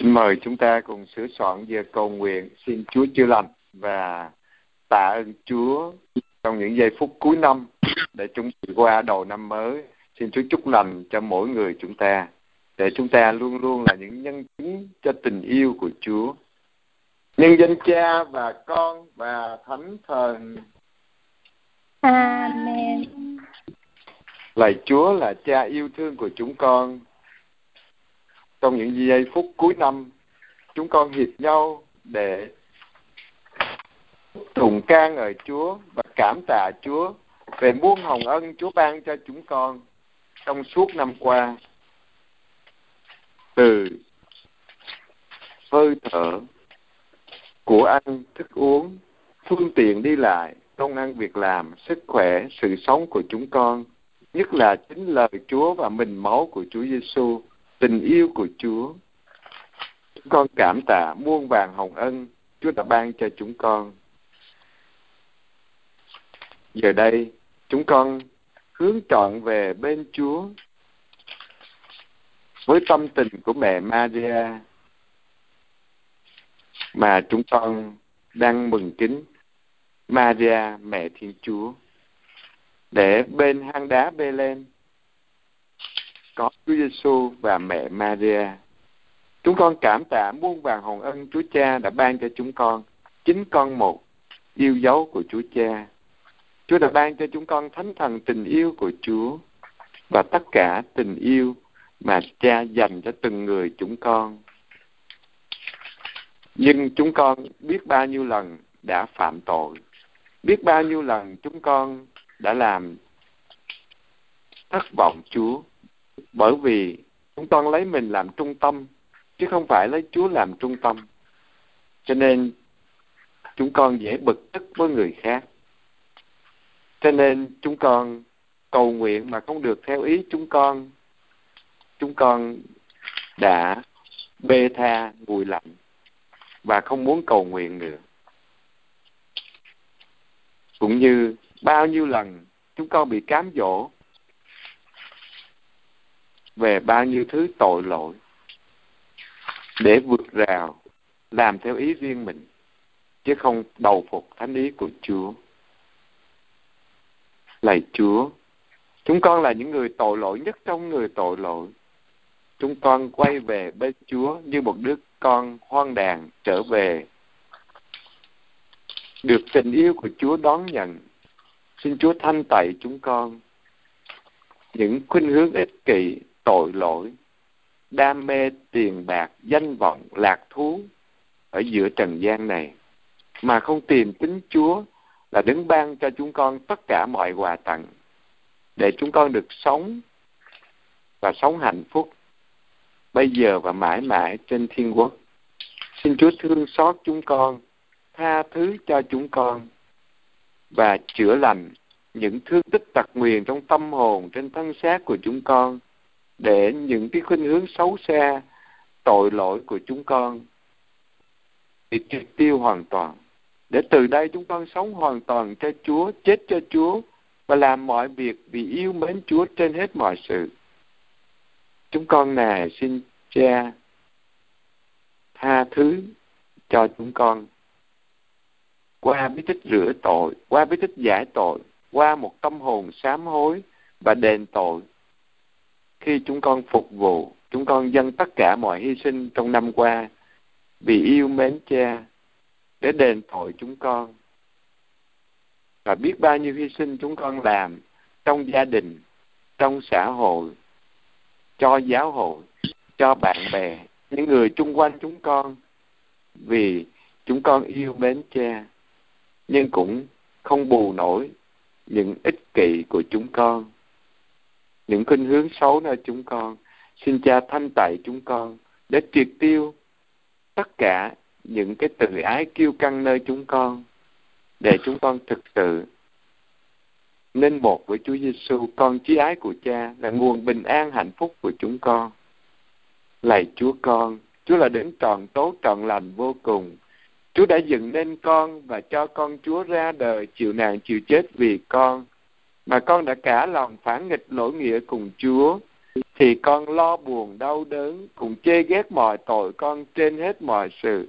Xin mời chúng ta cùng sửa soạn giờ cầu nguyện xin Chúa chữa lành và tạ ơn Chúa trong những giây phút cuối năm để chúng ta qua đầu năm mới. Xin Chúa chúc lành cho mỗi người chúng ta để chúng ta luôn luôn là những nhân chứng cho tình yêu của Chúa. Nhân danh Cha và Con và Thánh Thần. Amen. Lạy Chúa là Cha yêu thương của chúng con trong những giây phút cuối năm, chúng con hiệp nhau để tụng ca ngợi Chúa và cảm tạ Chúa về muôn hồng ân Chúa ban cho chúng con trong suốt năm qua. Từ hơi thở của ăn thức uống, phương tiện đi lại, công ăn việc làm, sức khỏe, sự sống của chúng con, nhất là chính lời Chúa và mình máu của Chúa Giêsu tình yêu của Chúa. Chúng con cảm tạ muôn vàng hồng ân Chúa đã ban cho chúng con. Giờ đây, chúng con hướng trọn về bên Chúa với tâm tình của mẹ Maria mà chúng con đang mừng kính Maria mẹ Thiên Chúa để bên hang đá bê lên có Chúa Giêsu và mẹ Maria. Chúng con cảm tạ muôn vàng hồng ân Chúa Cha đã ban cho chúng con chính con một yêu dấu của Chúa Cha. Chúa đã ban cho chúng con thánh thần tình yêu của Chúa và tất cả tình yêu mà Cha dành cho từng người chúng con. Nhưng chúng con biết bao nhiêu lần đã phạm tội, biết bao nhiêu lần chúng con đã làm thất vọng Chúa, bởi vì chúng con lấy mình làm trung tâm, chứ không phải lấy Chúa làm trung tâm. Cho nên chúng con dễ bực tức với người khác. Cho nên chúng con cầu nguyện mà không được theo ý chúng con. Chúng con đã bê tha nguội lạnh và không muốn cầu nguyện nữa. Cũng như bao nhiêu lần chúng con bị cám dỗ về bao nhiêu thứ tội lỗi để vượt rào làm theo ý riêng mình chứ không đầu phục thánh ý của Chúa. Lạy Chúa, chúng con là những người tội lỗi nhất trong người tội lỗi. Chúng con quay về bên Chúa như một đứa con hoang đàn trở về. Được tình yêu của Chúa đón nhận. Xin Chúa thanh tẩy chúng con. Những khuynh hướng ích kỷ, tội lỗi đam mê tiền bạc danh vọng lạc thú ở giữa trần gian này mà không tìm tính Chúa là đứng ban cho chúng con tất cả mọi quà tặng để chúng con được sống và sống hạnh phúc bây giờ và mãi mãi trên thiên quốc. Xin Chúa thương xót chúng con, tha thứ cho chúng con và chữa lành những thương tích tật nguyền trong tâm hồn trên thân xác của chúng con để những cái khuynh hướng xấu xa tội lỗi của chúng con bị triệt tiêu hoàn toàn. Để từ đây chúng con sống hoàn toàn cho Chúa chết cho Chúa và làm mọi việc vì yêu mến Chúa trên hết mọi sự. Chúng con nè, xin cha tha thứ cho chúng con qua bí tích rửa tội qua bí tích giải tội qua một tâm hồn sám hối và đền tội khi chúng con phục vụ, chúng con dâng tất cả mọi hy sinh trong năm qua vì yêu mến cha để đền tội chúng con. Và biết bao nhiêu hy sinh chúng con làm trong gia đình, trong xã hội, cho giáo hội, cho bạn bè, những người chung quanh chúng con vì chúng con yêu mến cha, nhưng cũng không bù nổi những ích kỷ của chúng con những khuynh hướng xấu nơi chúng con. Xin cha thanh tẩy chúng con để triệt tiêu tất cả những cái tự ái kiêu căng nơi chúng con, để chúng con thực sự nên một với Chúa Giêsu, con chí ái của cha là nguồn bình an hạnh phúc của chúng con. Lạy Chúa con, Chúa là đấng tròn tốt, trọn lành, vô cùng. Chúa đã dựng nên con và cho con Chúa ra đời chịu nạn chịu chết vì con mà con đã cả lòng phản nghịch lỗi nghĩa cùng Chúa thì con lo buồn đau đớn cùng chê ghét mọi tội con trên hết mọi sự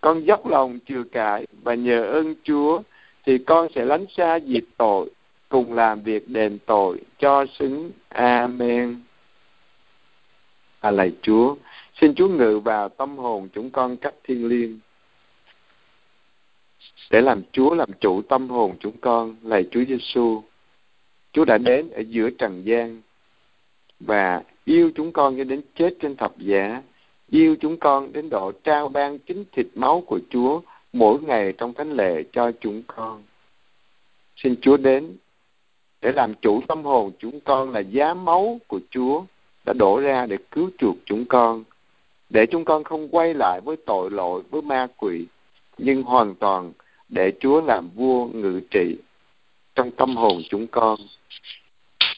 con dốc lòng chừa cải và nhờ ơn Chúa thì con sẽ lánh xa diệt tội cùng làm việc đền tội cho xứng Amen. À lạy Chúa, xin Chúa ngự vào tâm hồn chúng con cách thiên liêng để làm Chúa làm chủ tâm hồn chúng con, lạy Chúa Giêsu. Chúa đã đến ở giữa trần gian và yêu chúng con cho đến chết trên thập giá, yêu chúng con đến độ trao ban chính thịt máu của Chúa mỗi ngày trong thánh lễ cho chúng con. Xin Chúa đến để làm chủ tâm hồn chúng con là giá máu của Chúa đã đổ ra để cứu chuộc chúng con, để chúng con không quay lại với tội lỗi, với ma quỷ, nhưng hoàn toàn để Chúa làm vua ngự trị trong tâm hồn chúng con.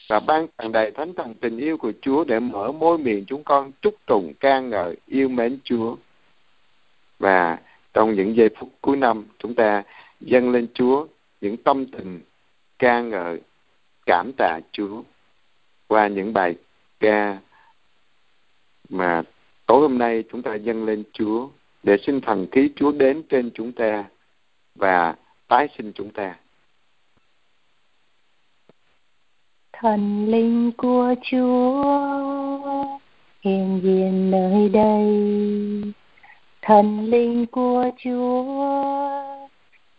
Và ban tặng đầy thánh thần tình yêu của Chúa để mở môi miệng chúng con chúc tụng ca ngợi yêu mến Chúa. Và trong những giây phút cuối năm, chúng ta dâng lên Chúa những tâm tình ca ngợi, cảm tạ Chúa. Qua những bài ca mà tối hôm nay chúng ta dâng lên Chúa để xin thần khí Chúa đến trên chúng ta và tái sinh chúng ta. Thần linh của Chúa hiện diện nơi đây. Thần linh của Chúa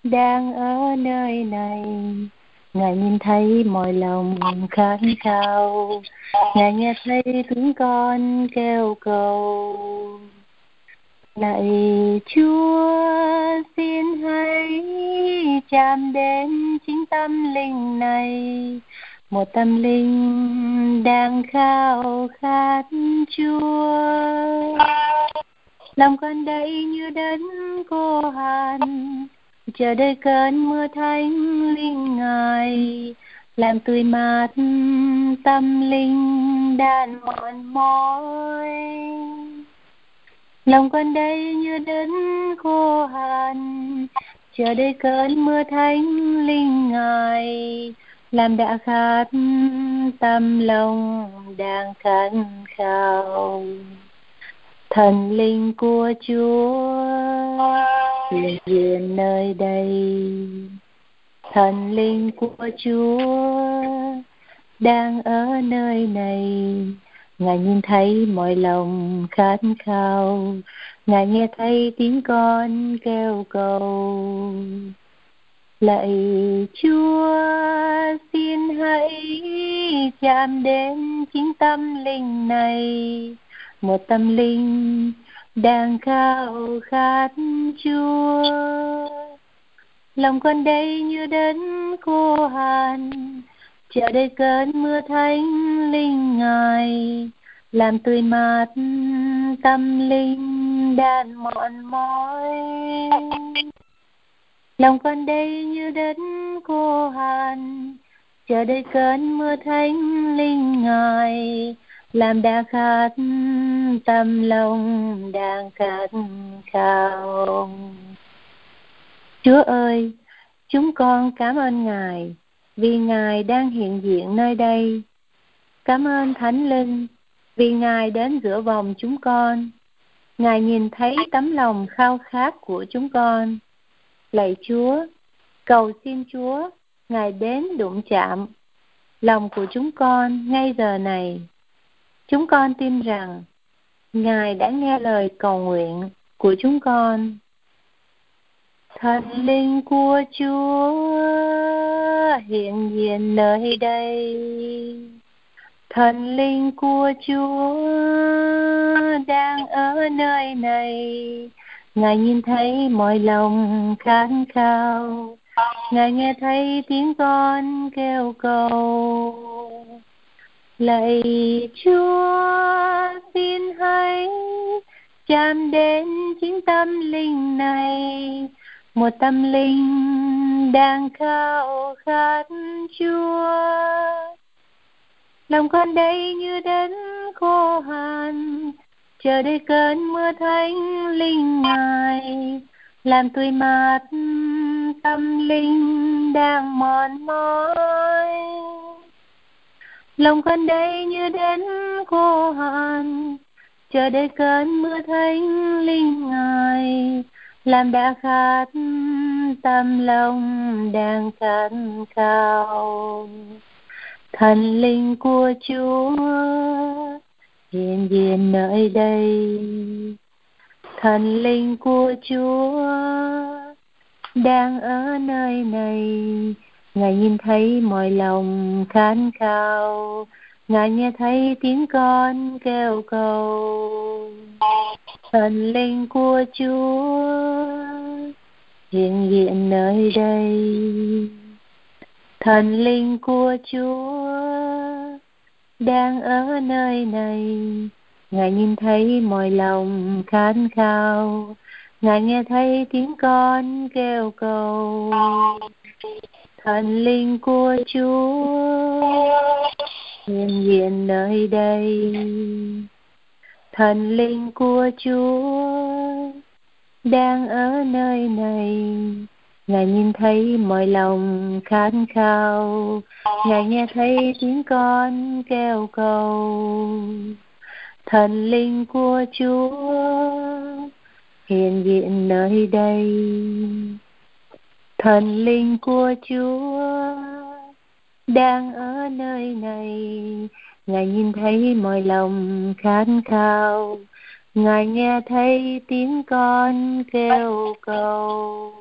đang ở nơi này. Ngài nhìn thấy mọi lòng khát khao, Ngài nghe thấy tiếng con kêu cầu Lạy Chúa xin hãy chạm đến chính tâm linh này một tâm linh đang khao khát Chúa. Lòng con đây như đến cô hàn chờ đợi cơn mưa thánh linh ngài làm tươi mát tâm linh đàn mòn mỏi. Lòng con đây như đến khô hàn, chờ đợi cơn mưa thánh linh ngài làm đã khát tâm lòng đang khát khao. Thần linh của chúa hiện diện nơi đây. Thần linh của chúa đang ở nơi này. Ngài nhìn thấy mọi lòng khát khao, Ngài nghe thấy tiếng con kêu cầu. Lạy Chúa, xin hãy chạm đến chính tâm linh này, một tâm linh đang khao khát Chúa. Lòng con đây như đến cô hàn, chờ đợi cơn mưa thánh linh ngài. Làm tươi mát tâm linh đàn mòn mỏi lòng con đây như đất khô hạn, chờ đợi cơn mưa thánh linh ngài, làm đã khát tâm lòng đang khát khao chúa ơi, chúng con cảm ơn ngài vì Ngài đang hiện diện nơi đây. Cảm ơn Thánh Linh vì Ngài đến giữa vòng chúng con. Ngài nhìn thấy tấm lòng khao khát của chúng con. Lạy Chúa, cầu xin Chúa, Ngài đến đụng chạm lòng của chúng con ngay giờ này. Chúng con tin rằng Ngài đã nghe lời cầu nguyện của chúng con. Thần linh của chúa hiện diện nơi đây. Thần linh của chúa đang ở nơi này ngài nhìn thấy mọi lòng khát khao. Ngài nghe thấy tiếng con kêu cầu. Lạy chúa xin hãy chạm đến chính tâm linh này. Một tâm linh đang khao khát Chúa. Lòng con đây như đến khô hạn, chờ đợi cơn mưa thánh linh ngài, làm tươi mát tâm linh đang mòn mỏi. lòng con đây như đến khô hạn chờ đợi cơn mưa thánh linh ngài làm đã khát tâm lòng đang khát khao thần linh của chúa hiện diện nơi đây, thần linh của chúa đang ở nơi này. Ngài nhìn thấy mọi lòng khát khao. Ngài nghe thấy tiếng con kêu cầu. Thần linh của chúa hiện diện nơi đây. Thần linh của chúa đang ở nơi này. Ngài nhìn thấy mọi lòng khát khao. Ngài nghe thấy tiếng con kêu cầu. Thần linh của chúa hiện diện nơi đây. Thần linh của chúa đang ở nơi này ngài nhìn thấy mọi lòng khát khao. Ngài nghe thấy tiếng con kêu cầu. Thần linh của chúa hiện diện nơi đây. Thần linh của chúa đang ở nơi này. Ngài nhìn thấy mọi lòng khát khao. Ngài nghe thấy tiếng con kêu cầu.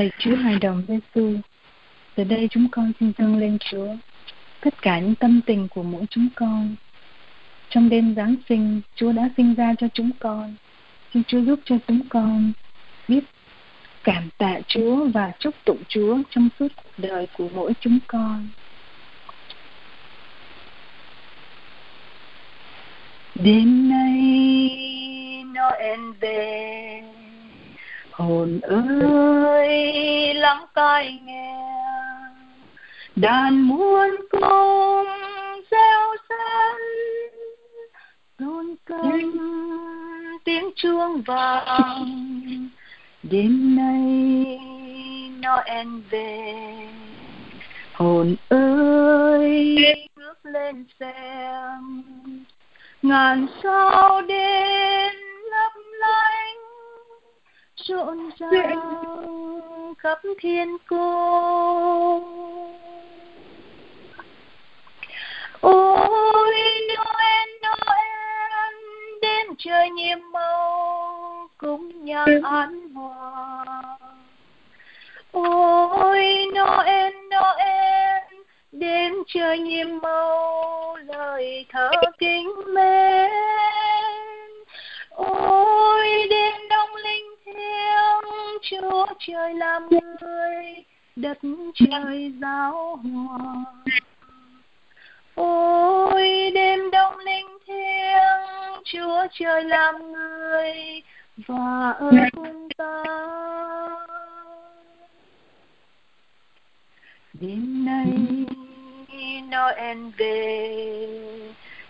Lạy chúa hài đồng giêsu từ đây chúng con xin dâng lên chúa tất cả những tâm tình của mỗi chúng con. Trong đêm giáng sinh, chúa đã sinh ra cho chúng con. Xin chúa giúp cho chúng con biết cảm tạ Chúa và chúc tụng Chúa trong suốt cuộc đời của mỗi chúng con. Đêm nay Noel về hồn ơi, lắng tai nghe. Đàn muôn cung reo san rôn cơn tiếng chuông vàng đêm nay Noel về, hồn ơi, bước lên xem. Ngàn sao đến rộn ràng khắp thiên cung. Ôi Noel Noel đêm trời nhiệm màu cũng nhạc an hòa. Ôi Noel Noel đêm trời nhiệm màu lời thơ kính mến. Ôi chúa trời làm người đất trời giáo hòa. Ôi, đêm đông linh thiêng, chúa trời làm người, và ở cùng ta. Đêm nay Noel về,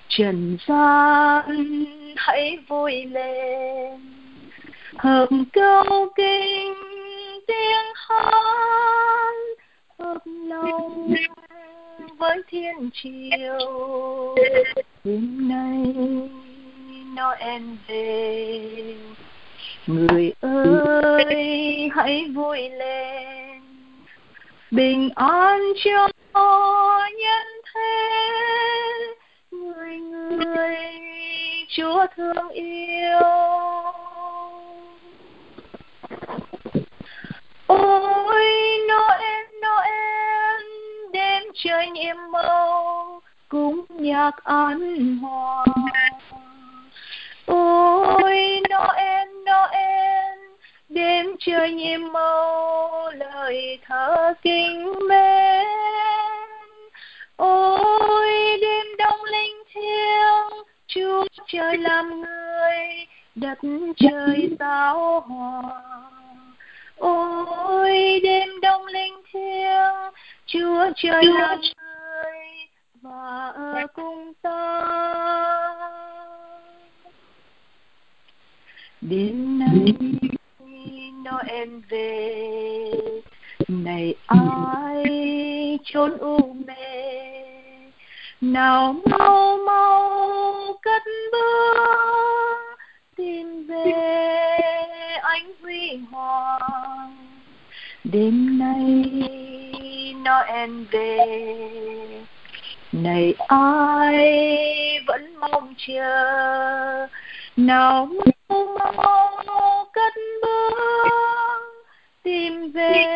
trần gian hãy vui lên hợp câu kinh tiếng hát hợp lòng với thiên chiều đêm nay Noel về. Người ơi, hãy vui lên. Bình an cho nhân thế. Người người chúa thương yêu. Trời nhiệm màu cũng nhạc an hòa. Ôi noel noel đêm trời nhiệm màu lời thơ kinh mến ôi đêm đông linh thiêng chúa trời làm người đất trời giáo hòa ôi đêm đông linh thiêng chúa trời làm người và ở cùng ta. Đêm nay Noel về này ai chốn u mê? Nào mau mau cất bước tìm về hoàng đêm nay Noel về. Này ai vẫn mong chờ. Nào mau mau cất bước tìm về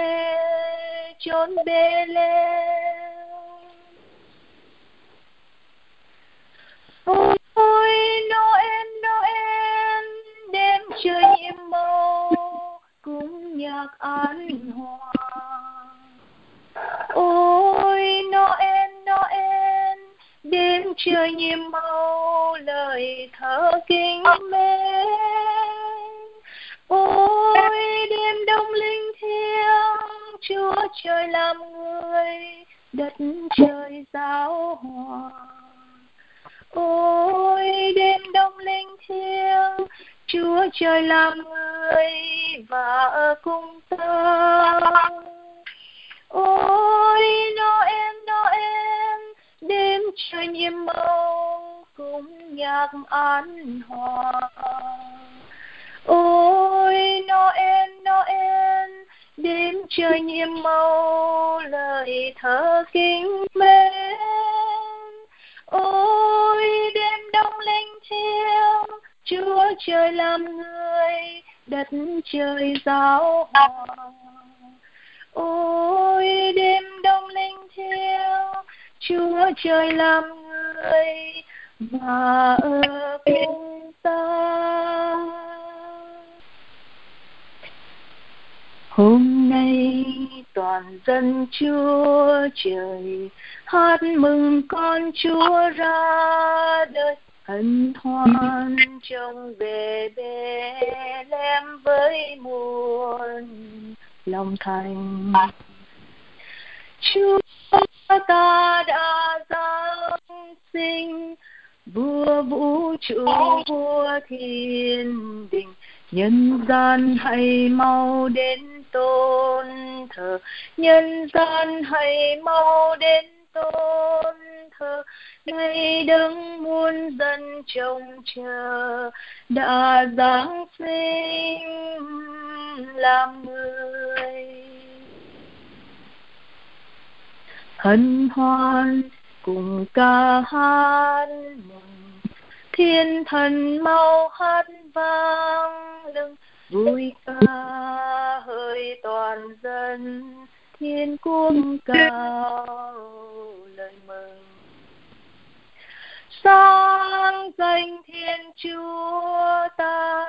chốn bê lê. An hòa ôi, Noel Noel, đêm trời nhiệm màu, lời thơ kinh mến. Ôi, đêm đông linh thiêng, chúa trời làm người, đất trời giáo hòa ôi, đêm đông linh thiêng chúa trời làm người và ở cùng ta ôi, noel noel, đêm trời nhiệm màu cùng nhạc an hòa. Ôi, noel noel, đêm trời nhiệm màu lời thơ kinh mến. Ôi, đêm đông linh thiêng chúa trời làm người, đất trời giáo hòa ôi, đêm đông linh thiêng, chúa trời làm người và ở cùng ta. Hôm nay toàn dân chúa trời hát mừng con chúa ra đời hân hoan trong bề bề lem với muôn lòng thành. Chúa ta đã giáng sinh, vua vũ trụ vua thiên đình. Nhân gian hãy mau đến tôn thờ, nhân gian hãy mau đến tôn thơ, nay đấng muôn dân trông chờ. Đã giáng sinh làm người hân hoan cùng ca hát mừng. Thiên thần mau hát vang lưng vui ca hơi toàn dân. Thiên cung cao lời mừng sáng danh thiên chúa ta,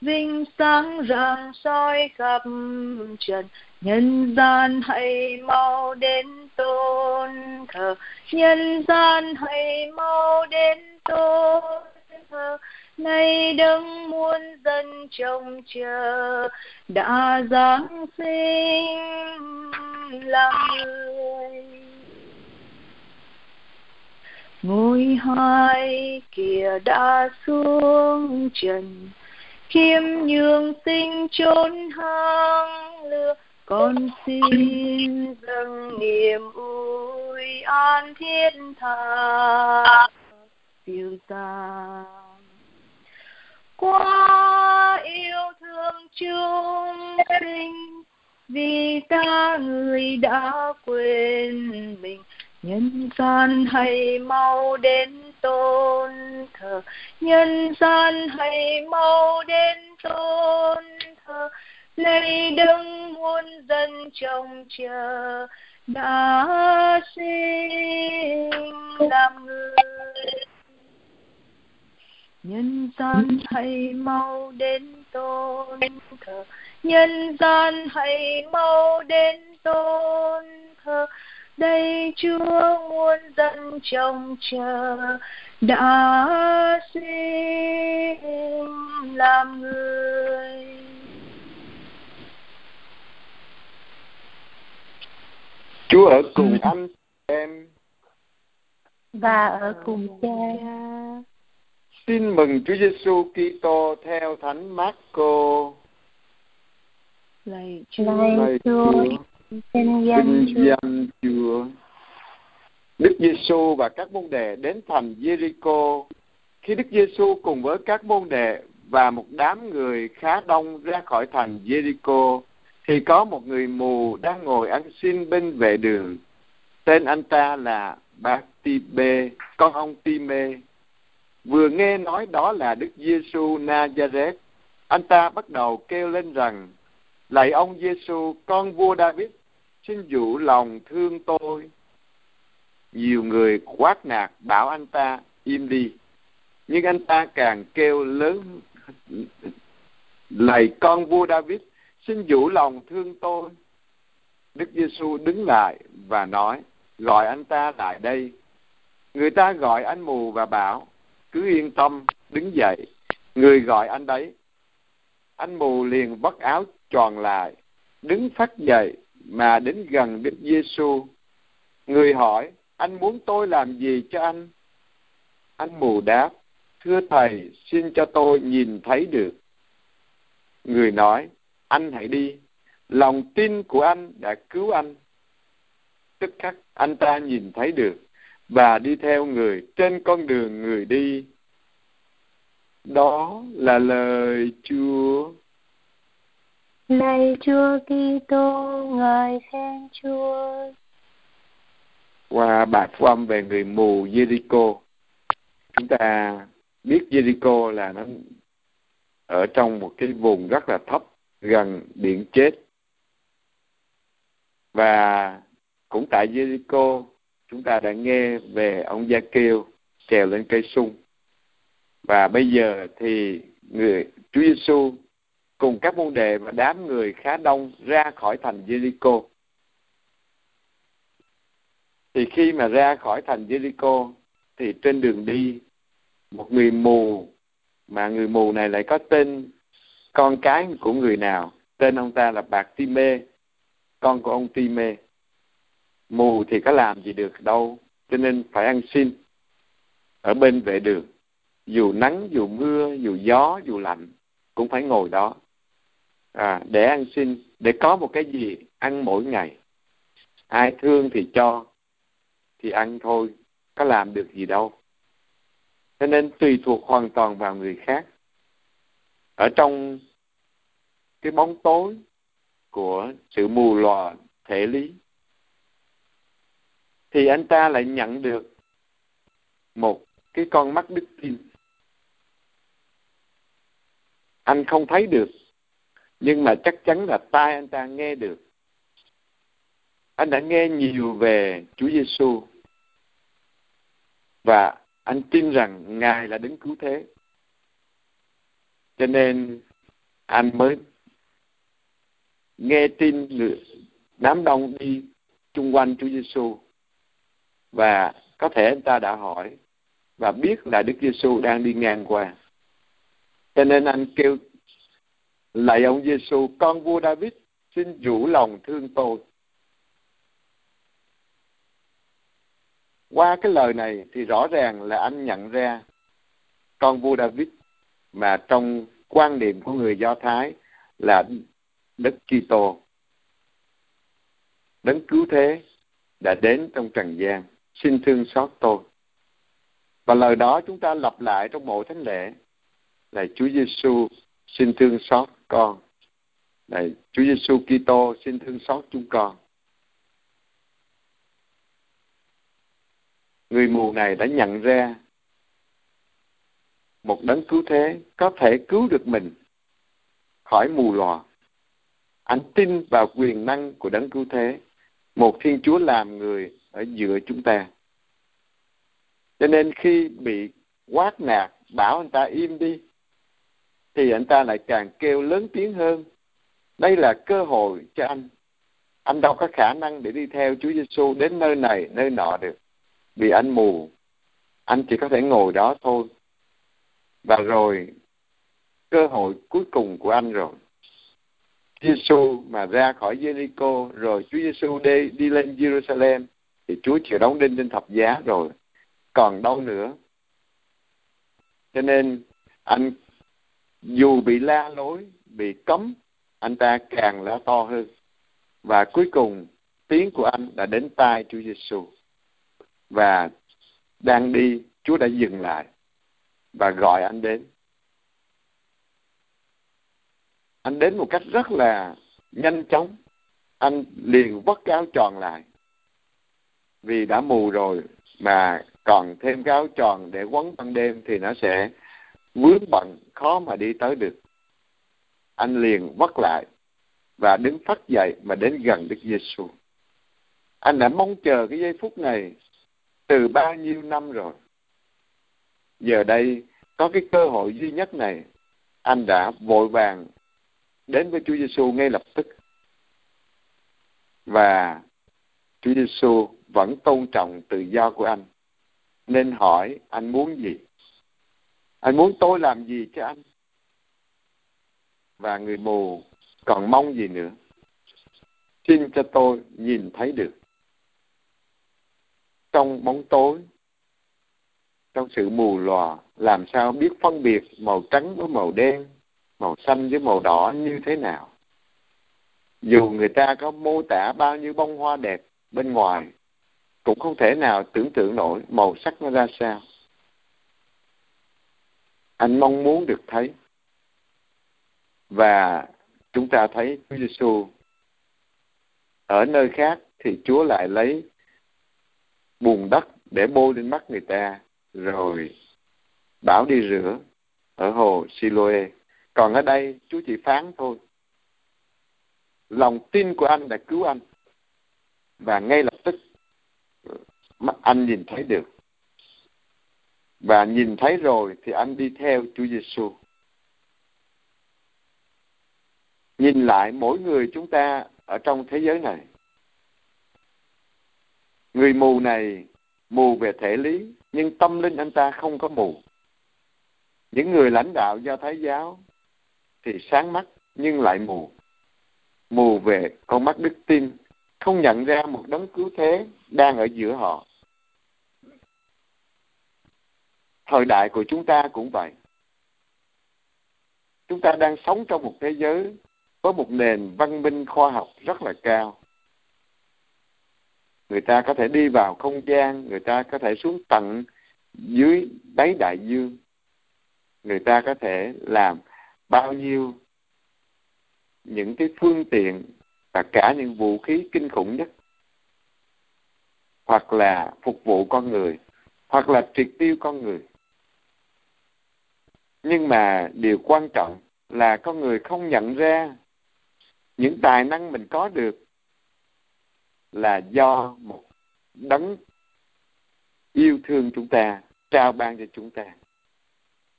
vinh sáng rạng soi khắp trần. Nhân gian hãy mau đến tôn thờ. Nhân gian hãy mau đến tôn thờ. Nay đấng muôn dân trông chờ, đã giáng sinh làm người ngôi hai kia đã xuống trần khiêm nhường sinh chốn hang lừa con xin dâng niềm vui an thiết tha siêu ta. Quá yêu thương chúng sinh, vì ta người đã quên mình nhân gian hãy mau đến tôn thờ. Nhân gian hãy mau đến tôn thờ. Lấy đấng muôn dân trông chờ. Đã sinh làm người. Nhân gian hãy mau đến tôn thờ. Nhân gian hãy mau đến tôn thờ đây chúa muôn dân trông chờ đã sinh làm người chúa ở cùng anh em và ở cùng cha Tin mừng Chúa Giêsu Kitô theo Thánh Marco. Lạy Chúa. Lạy Chúa. Xin danh Chúa. Đức Giêsu và các môn đệ đến thành Jericho. Khi Đức Giêsu cùng với các môn đệ và một đám người khá đông ra khỏi thành Jericho, thì có một người mù đang ngồi ăn xin bên vệ đường. Tên anh ta là Bác-ti-bê, con ông Ti-mê. Vừa nghe nói đó là Đức Giêsu Nazareth, anh ta bắt đầu kêu lên rằng: Lạy ông Giêsu, con vua David, xin dụ lòng thương tôi. Nhiều người quát nạt bảo anh ta im đi, nhưng anh ta càng kêu lớn lạy con vua David, xin dụ lòng thương tôi. Đức Giêsu đứng lại và nói, gọi anh ta lại đây. Người ta gọi anh mù và bảo, cứ yên tâm, đứng dậy. Người gọi anh đấy. Anh mù liền vắt áo tròn lại, đứng phát dậy mà đến gần Đức Giêsu. Người hỏi, anh muốn tôi làm gì cho anh? Anh mù đáp, thưa thầy, xin cho tôi nhìn thấy được. Người nói, anh hãy đi, lòng tin của anh đã cứu anh. Tức khắc anh ta nhìn thấy được và đi theo người trên con đường người đi. Đó là lời Chúa. Lạy Chúa Kitô, ngài khen Chúa. Qua bài phú âm về người mù Jericho, chúng ta biết Jericho là nó ở trong một cái vùng rất là thấp gần biển chết. Và cũng tại Jericho chúng ta đã nghe về ông Gia Kiêu trèo lên cây sung. Và bây giờ thì người Chúa Giêsu cùng các môn đệ và đám người khá đông ra khỏi thành Jericho. Thì khi mà ra khỏi thành Jericho, thì trên đường đi, một người mù, mà người mù này lại có tên con cái của người nào? Tên ông ta là bạc ti mê, con của ông ti mê. Mù thì có làm gì được đâu, cho nên phải ăn xin ở bên vệ đường. Dù nắng, dù mưa, dù gió, dù lạnh, cũng phải ngồi đó à, để ăn xin để có một cái gì ăn mỗi ngày. Ai thương thì cho thì ăn thôi có làm được gì đâu. Cho nên tùy thuộc hoàn toàn vào người khác. Ở trong cái bóng tối của sự mù lòa thể lý thì anh ta lại nhận được một cái con mắt đức tin. Anh không thấy được nhưng mà chắc chắn là tai anh ta nghe được. Anh đã nghe nhiều về Chúa Giêsu và anh tin rằng ngài là đứng cứu thế. Cho nên anh mới nghe tin đám đông đi chung quanh Chúa Giêsu và có thể anh ta đã hỏi và biết là Đức Giêsu đang đi ngang qua. Cho nên anh kêu lạy ông Giêsu con vua David xin rủ lòng thương tôi. Qua cái lời này thì rõ ràng là anh nhận ra con vua David mà trong quan niệm của người Do Thái là Đức Kitô. Đấng cứu thế đã đến trong trần gian, xin thương xót tôi. Và lời đó chúng ta lặp lại trong mỗi thánh lễ. Là Chúa Giêsu xin thương xót con. Này, Chúa Giêsu Kitô xin thương xót chúng con. Người mù này đã nhận ra một đấng cứu thế có thể cứu được mình khỏi mù lòa. Anh tin vào quyền năng của đấng cứu thế, một thiên chúa làm người ở giữa chúng ta. Cho nên khi bị quát nạt, bảo anh ta im đi thì anh ta lại càng kêu lớn tiếng hơn. Đây là cơ hội cho anh. Anh đâu có khả năng để đi theo Chúa Giêsu đến nơi này, nơi nọ được. Vì anh mù, anh chỉ có thể ngồi đó thôi. Và rồi, cơ hội cuối cùng của anh rồi. Giêsu mà ra khỏi Jericho, rồi Chúa Giêsu đi đi lên Jerusalem, thì Chúa chịu đóng đinh trên thập giá rồi. Còn đâu nữa? Cho nên, anh dù bị la lối, bị cấm, anh ta càng la to hơn. Và cuối cùng, tiếng của anh đã đến tai Chúa Giêsu và đang đi, Chúa đã dừng lại và gọi anh đến. Anh đến một cách rất là nhanh chóng. Anh liền vắt cái áo tròn lại. Vì đã mù rồi mà còn thêm cái áo tròn để quấn ban đêm thì nó sẽ vướng bận khó mà đi tới được anh liền vắt lại và đứng phát dậy mà đến gần Đức Giêsu. Anh đã mong chờ cái giây phút này từ bao nhiêu năm rồi. Giờ đây có cái cơ hội duy nhất này, anh đã vội vàng đến với Chúa Giêsu ngay lập tức. Và Chúa Giêsu vẫn tôn trọng tự do của anh. Nên hỏi anh muốn gì? Anh muốn tôi làm gì cho anh? Và người mù còn mong gì nữa? Xin cho tôi nhìn thấy được. Trong bóng tối, trong sự mù lòa, làm sao biết phân biệt màu trắng với màu đen, màu xanh với màu đỏ như thế nào? Dù người ta có mô tả bao nhiêu bông hoa đẹp bên ngoài, cũng không thể nào tưởng tượng nổi màu sắc nó ra sao. Anh mong muốn được thấy. Và chúng ta thấy Chúa Giêsu ở nơi khác thì Chúa lại lấy bùn đất để bôi lên mắt người ta, rồi bảo đi rửa ở hồ Siloe. Còn ở đây, Chúa chỉ phán thôi. Lòng tin của anh đã cứu anh. Và ngay lập tức, mắt anh nhìn thấy được. Và nhìn thấy rồi thì anh đi theo Chúa Giêsu. Nhìn lại mỗi người chúng ta ở trong thế giới này. Người mù này mù về thể lý, nhưng tâm linh anh ta không có mù. Những người lãnh đạo do Thái giáo thì sáng mắt nhưng lại mù. Mù về con mắt đức tin, không nhận ra một đấng cứu thế đang ở giữa họ. Thời đại của chúng ta cũng vậy. Chúng ta đang sống trong một thế giới có một nền văn minh khoa học rất là cao. Người ta có thể đi vào không gian, người ta có thể xuống tận dưới đáy đại dương. Người ta có thể làm bao nhiêu những cái phương tiện và cả những vũ khí kinh khủng nhất hoặc là phục vụ con người hoặc là triệt tiêu con người nhưng mà điều quan trọng là con người không nhận ra những tài năng mình có được là do một đấng yêu thương chúng ta, trao ban cho chúng ta.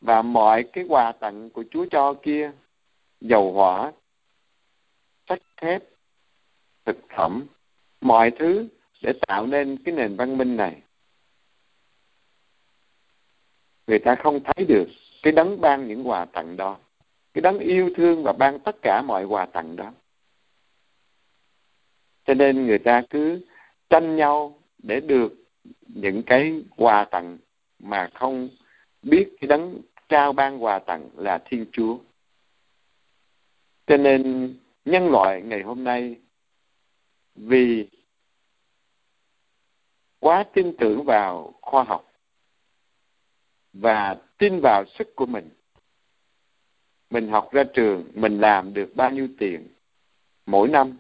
Và mọi cái quà tặng của Chúa cho kia, dầu hỏa sắt thép, thực phẩm, mọi thứ để tạo nên cái nền văn minh này. Người ta không thấy được cái đấng ban những quà tặng đó. Cái đấng yêu thương và ban tất cả mọi quà tặng đó. Cho nên người ta cứ tranh nhau để được những cái quà tặng mà không biết cái đấng trao ban quà tặng là thiên chúa. Cho nên nhân loại ngày hôm nay, vì quá tin tưởng vào khoa học và tin vào sức của mình. Mình học ra trường, mình làm được bao nhiêu tiền mỗi năm.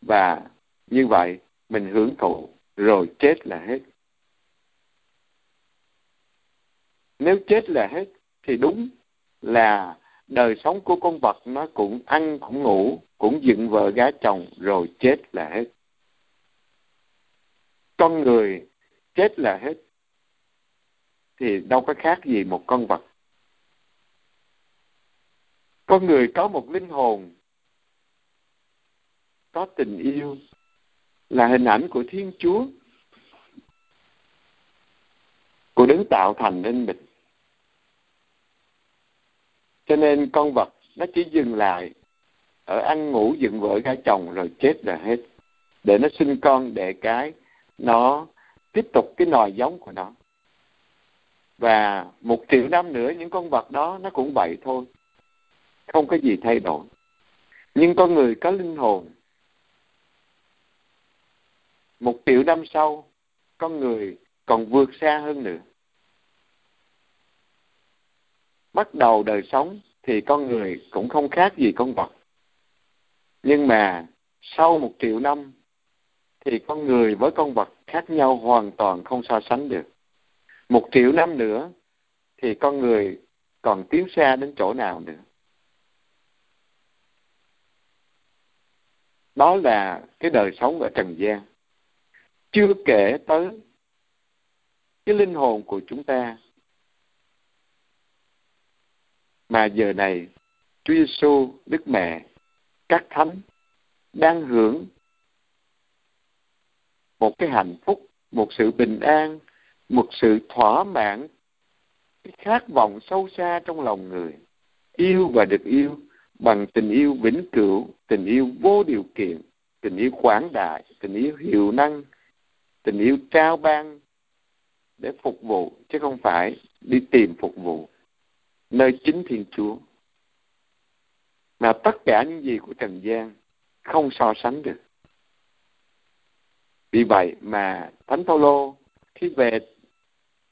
Và như vậy, mình hưởng thụ rồi chết là hết. Nếu chết là hết, thì đúng là đời sống của con vật nó cũng ăn, cũng ngủ, cũng dựng vợ gái chồng rồi chết là hết. Con người chết là hết thì đâu có khác gì một con vật. Con người có một linh hồn, có tình yêu, là hình ảnh của thiên chúa, của Đấng tạo thành nên mình. Cho nên con vật nó chỉ dừng lại ở ăn ngủ dựng vợ gái chồng rồi chết là hết. Để nó sinh con, để cái nó tiếp tục cái nòi giống của nó và một triệu năm nữa, những con vật đó nó cũng vậy thôi. Không có gì thay đổi. Nhưng con người có linh hồn. Một triệu năm sau, con người còn vượt xa hơn nữa. Bắt đầu đời sống thì con người cũng không khác gì con vật. Nhưng mà sau một triệu năm thì con người với con vật khác nhau hoàn toàn không so sánh được một triệu năm nữa thì con người còn tiến xa đến chỗ nào nữa? Đó là cái đời sống ở trần gian. Chưa kể tới cái linh hồn của chúng ta. Mà giờ này Chúa Giêsu, Đức Mẹ, các thánh đang hưởng một cái hạnh phúc, một sự bình an, một sự thỏa mãn, cái khát vọng sâu xa trong lòng người, yêu và được yêu bằng tình yêu vĩnh cửu, tình yêu vô điều kiện, tình yêu quảng đại, tình yêu hiệu năng, tình yêu trao ban để phục vụ chứ không phải đi tìm phục vụ nơi chính Thiên Chúa. Mà tất cả những gì của Trần gian không so sánh được. Vì vậy mà Thánh Phaolô khi về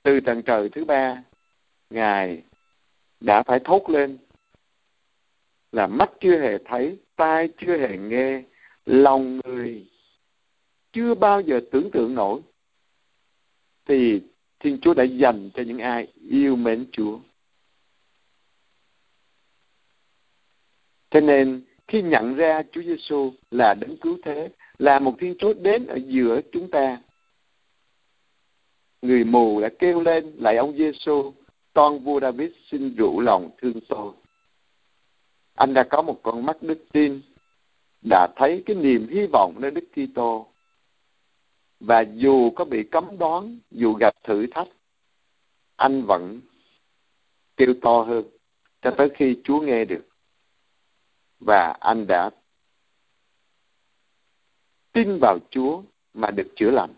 từ tầng trời thứ ba, Ngài đã phải thốt lên là mắt chưa hề thấy, tai chưa hề nghe, lòng người chưa bao giờ tưởng tượng nổi thì Thiên Chúa đã dành cho những ai yêu mến Chúa. Cho nên khi nhận ra Chúa Giêsu là đấng cứu thế, là một Thiên Chúa đến ở giữa chúng ta, người mù đã kêu lên lại ông Giêsu, con vua David xin rủ lòng thương tôi. Anh đã có một con mắt đức tin, đã thấy cái niềm hy vọng nơi Đức Kitô và dù có bị cấm đoán dù gặp thử thách anh vẫn kêu to hơn cho tới khi Chúa nghe được và anh đã tin vào Chúa mà được chữa lành.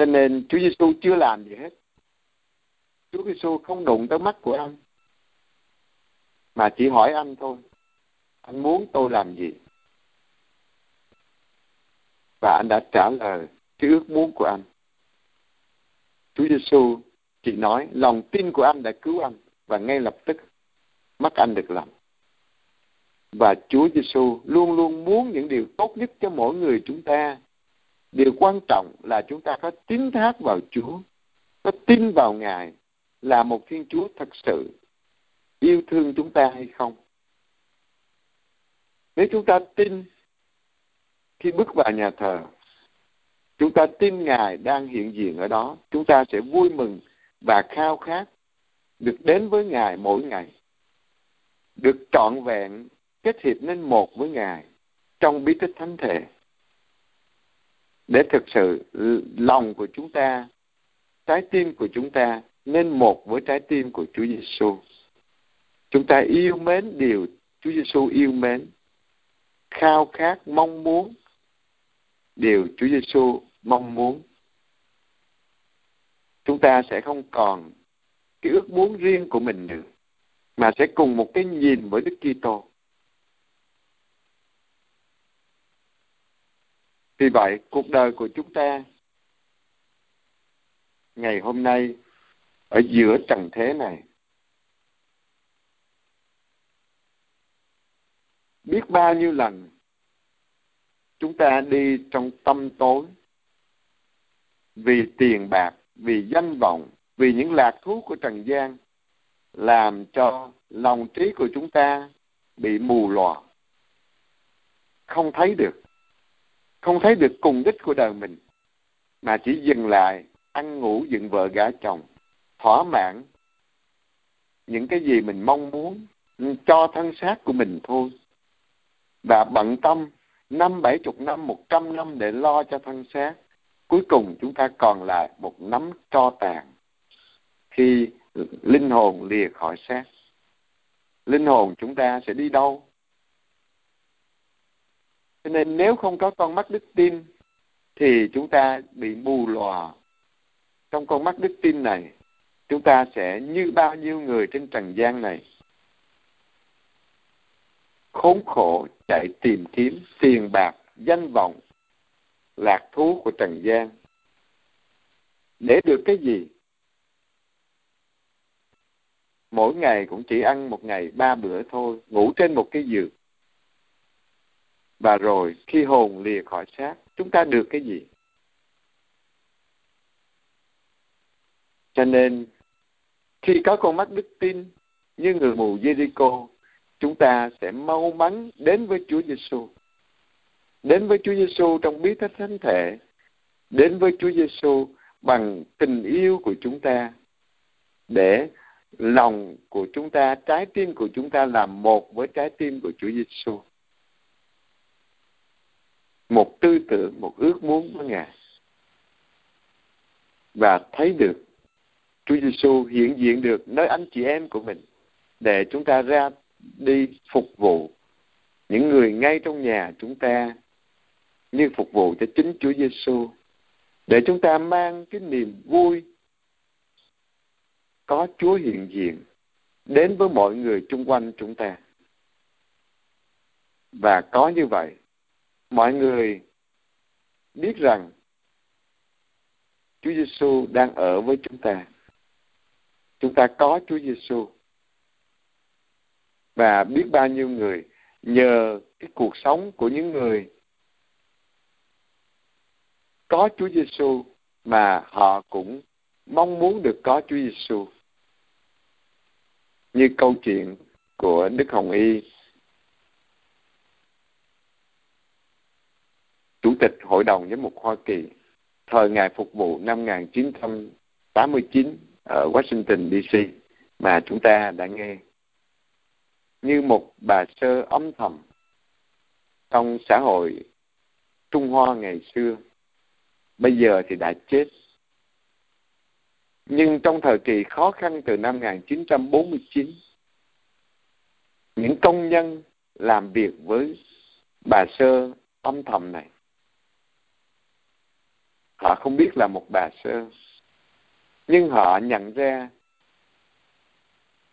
Cho nên Chúa Giêsu chưa làm gì hết. Chúa Giêsu không đụng tới mắt của anh, mà chỉ hỏi anh thôi. Anh muốn tôi làm gì? và anh đã trả lời cái ước muốn của anh. Chúa Giêsu chỉ nói, lòng tin của anh đã cứu anh, và ngay lập tức mắt anh được lành. Và Chúa Giêsu luôn luôn muốn những điều tốt nhất cho mỗi người chúng ta. Điều quan trọng là chúng ta có tín thác vào Chúa, có tin vào Ngài là một Thiên Chúa thật sự yêu thương chúng ta hay không. Nếu chúng ta tin khi bước vào nhà thờ chúng ta tin ngài đang hiện diện ở đó chúng ta sẽ vui mừng và khao khát được đến với ngài mỗi ngày được trọn vẹn kết hiệp nên một với ngài trong bí tích thánh thể để thực sự lòng của chúng ta trái tim của chúng ta nên một với trái tim của Chúa Giêsu. Chúng ta yêu mến điều Chúa Giêsu yêu mến, khao khát mong muốn điều Chúa Giêsu mong muốn. Chúng ta sẽ không còn cái ước muốn riêng của mình nữa, mà sẽ cùng một cái nhìn với Đức Kitô. Vì vậy, cuộc đời của chúng ta ngày hôm nay ở giữa trần thế này. Biết bao nhiêu lần chúng ta đi trong tâm tối vì tiền bạc vì danh vọng vì những lạc thú của trần gian làm cho lòng trí của chúng ta bị mù lòa không thấy được không thấy được cùng đích của đời mình, mà chỉ dừng lại, ăn ngủ dựng vợ gả chồng, thỏa mãn những cái gì mình mong muốn, cho thân xác của mình thôi. Và bận tâm năm bảy chục năm, một trăm năm để lo cho thân xác. Cuối cùng chúng ta còn lại một nắm tro tàn khi linh hồn lìa khỏi xác. Linh hồn chúng ta sẽ đi đâu? Cho nên nếu không có con mắt đức tin, thì chúng ta bị mù lòa. Trong con mắt đức tin này, chúng ta sẽ như bao nhiêu người trên trần gian này. Khốn khổ chạy tìm kiếm tiền bạc, danh vọng, lạc thú của trần gian. Để được cái gì? Mỗi ngày cũng chỉ ăn một ngày ba bữa thôi, ngủ trên một cái giường và rồi khi hồn lìa khỏi xác, chúng ta được cái gì? Cho nên, khi có con mắt đức tin như người mù Jericho, chúng ta sẽ mau mắn đến với Chúa Giêsu đến với Chúa Giêsu trong bí tích thánh thể. Đến với Chúa Giêsu bằng tình yêu của chúng ta. Để lòng của chúng ta, trái tim của chúng ta làm một với trái tim của Chúa Giêsu một tư tưởng một ước muốn của ngài và thấy được Chúa Giêsu hiện diện được nơi anh chị em của mình để chúng ta ra đi phục vụ những người ngay trong nhà chúng ta như phục vụ cho chính Chúa Giêsu để chúng ta mang cái niềm vui có Chúa hiện diện đến với mọi người chung quanh chúng ta. Và có như vậy, mọi người biết rằng Chúa Giêsu đang ở với chúng ta. Chúng ta có Chúa Giêsu. Và biết bao nhiêu người nhờ cái cuộc sống của những người có Chúa Giêsu mà họ cũng mong muốn được có Chúa Giêsu. Như câu chuyện của Đức Hồng Y Chủ tịch Hội đồng Giám mục Hoa Kỳ, thời ngài phục vụ năm 1989 ở Washington DC mà chúng ta đã nghe. Như một bà sơ âm thầm trong xã hội Trung Hoa ngày xưa, bây giờ thì đã chết. Nhưng trong thời kỳ khó khăn từ năm 1949 những công nhân làm việc với bà sơ âm thầm này họ không biết là một bà sơ. Nhưng họ nhận ra,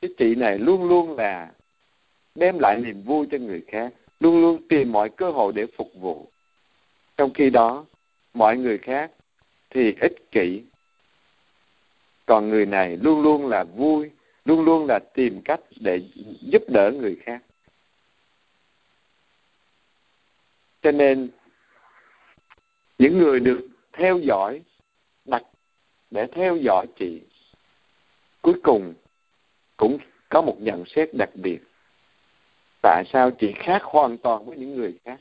cái chị này luôn luôn là đem lại niềm vui cho người khác, luôn luôn tìm mọi cơ hội để phục vụ. Trong khi đó, mọi người khác thì ích kỷ. Còn người này luôn luôn là vui, luôn luôn là tìm cách để giúp đỡ người khác. Cho nên, những người được theo dõi đặt để theo dõi chị. Cuối cùng cũng có một nhận xét đặc biệt. Tại sao chị khác hoàn toàn với những người khác?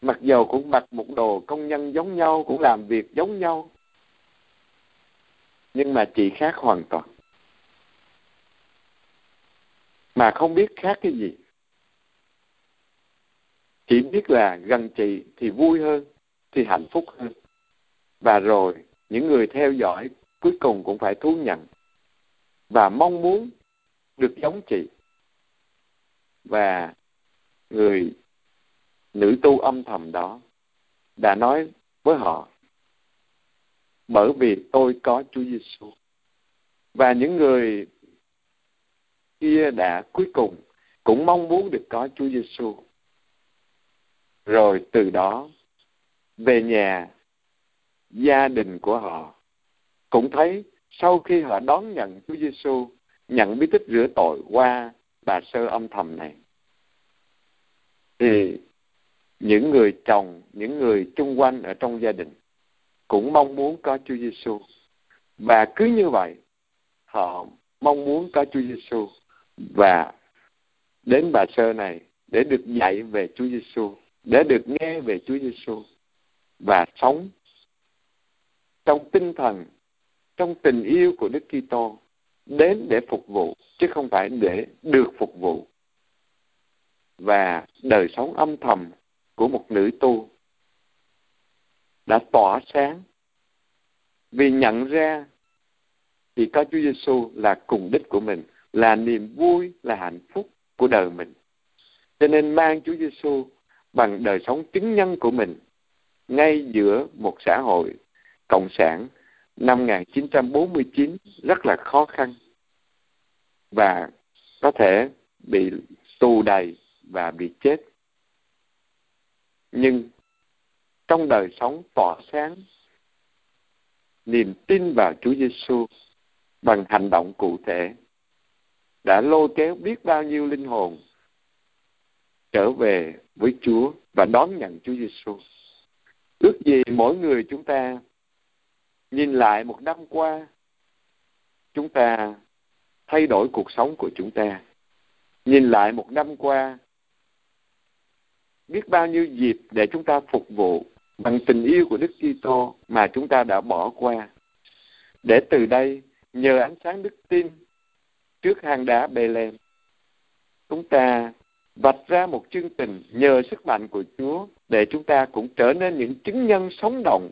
Mặc dầu cũng mặc một đồ công nhân giống nhau, cũng làm việc giống nhau, nhưng mà chị khác hoàn toàn. Mà không biết khác cái gì. Chỉ biết là gần chị thì vui hơn thì hạnh phúc hơn. Và rồi, những người theo dõi cuối cùng cũng phải thú nhận và mong muốn được giống chị. Và người nữ tu âm thầm đó đã nói với họ, bởi vì tôi có Chúa Giêsu và những người kia đã cuối cùng cũng mong muốn được có Chúa Giêsu rồi từ đó về nhà, gia đình của họ. Cũng thấy sau khi họ đón nhận Chúa Giêsu nhận bí tích rửa tội qua bà sơ âm thầm này, thì những người chồng, những người chung quanh ở trong gia đình cũng mong muốn có Chúa Giêsu và cứ như vậy, họ mong muốn có Chúa Giêsu và đến bà sơ này để được dạy về Chúa Giêsu để được nghe về Chúa Giêsu và sống trong tinh thần trong tình yêu của Đức Kitô đến để phục vụ chứ không phải để được phục vụ và đời sống âm thầm của một nữ tu đã tỏa sáng vì nhận ra thì có Chúa Giêsu là cùng đích của mình, là niềm vui, là hạnh phúc của đời mình. Cho nên mang Chúa Giêsu bằng đời sống chứng nhân của mình ngay giữa một xã hội cộng sản năm 1949 rất là khó khăn và có thể bị tù đầy và bị chết nhưng trong đời sống tỏa sáng, niềm tin vào Chúa Giêsu bằng hành động cụ thể đã lôi kéo biết bao nhiêu linh hồn trở về với Chúa và đón nhận Chúa Giêsu. Ước gì mỗi người chúng ta nhìn lại một năm qua chúng ta thay đổi cuộc sống của chúng ta. Nhìn lại một năm qua biết bao nhiêu dịp để chúng ta phục vụ bằng tình yêu của Đức Kitô mà chúng ta đã bỏ qua. Để từ đây nhờ ánh sáng đức tin trước hang đá Bethlehem, chúng ta vạch ra một chương trình nhờ sức mạnh của Chúa để chúng ta cũng trở nên những chứng nhân sống động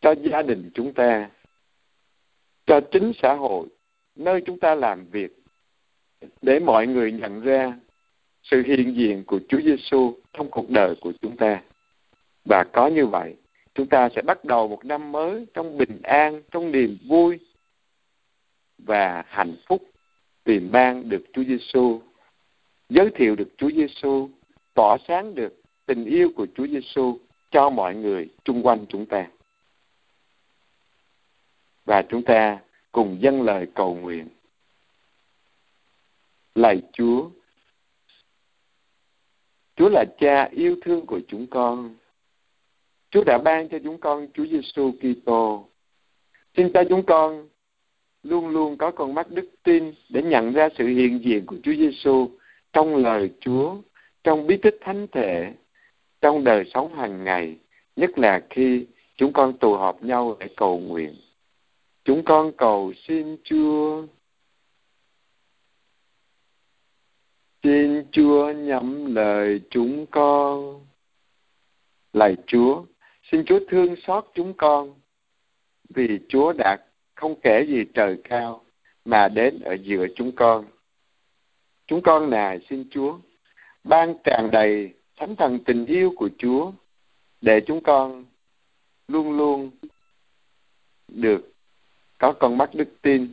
cho gia đình chúng ta, cho chính xã hội nơi chúng ta làm việc để mọi người nhận ra sự hiện diện của Chúa Giêsu trong cuộc đời của chúng ta. Và có như vậy, chúng ta sẽ bắt đầu một năm mới trong bình an, trong niềm vui và hạnh phúc tìm ban được Chúa Giêsu, giới thiệu được Chúa Giêsu, tỏa sáng được tình yêu của Chúa Giêsu cho mọi người chung quanh chúng ta. Và chúng ta cùng dâng lời cầu nguyện. Lạy Chúa, Chúa là cha yêu thương của chúng con. Chúa đã ban cho chúng con Chúa Giêsu Kitô. Xin cho chúng con luôn luôn có con mắt đức tin để nhận ra sự hiện diện của Chúa Giêsu trong lời Chúa, trong bí tích thánh thể, trong đời sống hàng ngày, nhất là khi chúng con tụ họp nhau để cầu nguyện. Chúng con cầu xin Chúa Xin Chúa nhắm lời chúng con. Lạy Chúa, xin Chúa thương xót chúng con vì Chúa đã không kể gì trời cao mà đến ở giữa chúng con. Chúng con nài xin Chúa ban tràn đầy thánh thần tình yêu của Chúa để chúng con luôn luôn được có con mắt đức tin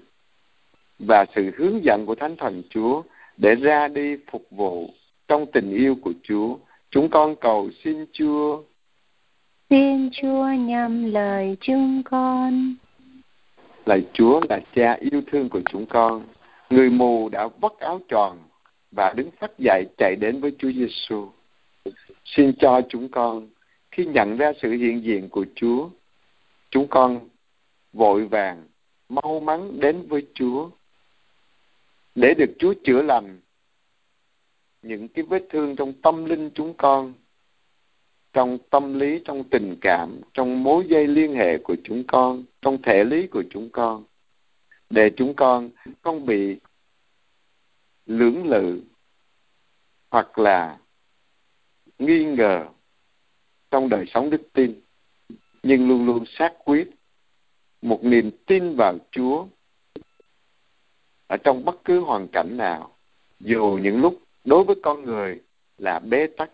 và sự hướng dẫn của thánh thần Chúa để ra đi phục vụ trong tình yêu của Chúa. Chúng con cầu xin Chúa. Xin Chúa nhầm lời chúng con. Lạy Chúa là cha yêu thương của chúng con. Người mù đã vắt áo tròn và đứng phát dậy chạy đến với Chúa Giêsu. Xin cho chúng con khi nhận ra sự hiện diện của Chúa, chúng con vội vàng mau mắn đến với Chúa để được Chúa chữa lành những cái vết thương trong tâm linh chúng con trong tâm lý, trong tình cảm, trong mối dây liên hệ của chúng con, trong thể lý của chúng con. Để chúng con không bị lưỡng lự hoặc là nghi ngờ trong đời sống đức tin, nhưng luôn luôn xác quyết một niềm tin vào Chúa ở trong bất cứ hoàn cảnh nào, dù những lúc đối với con người là bế tắc,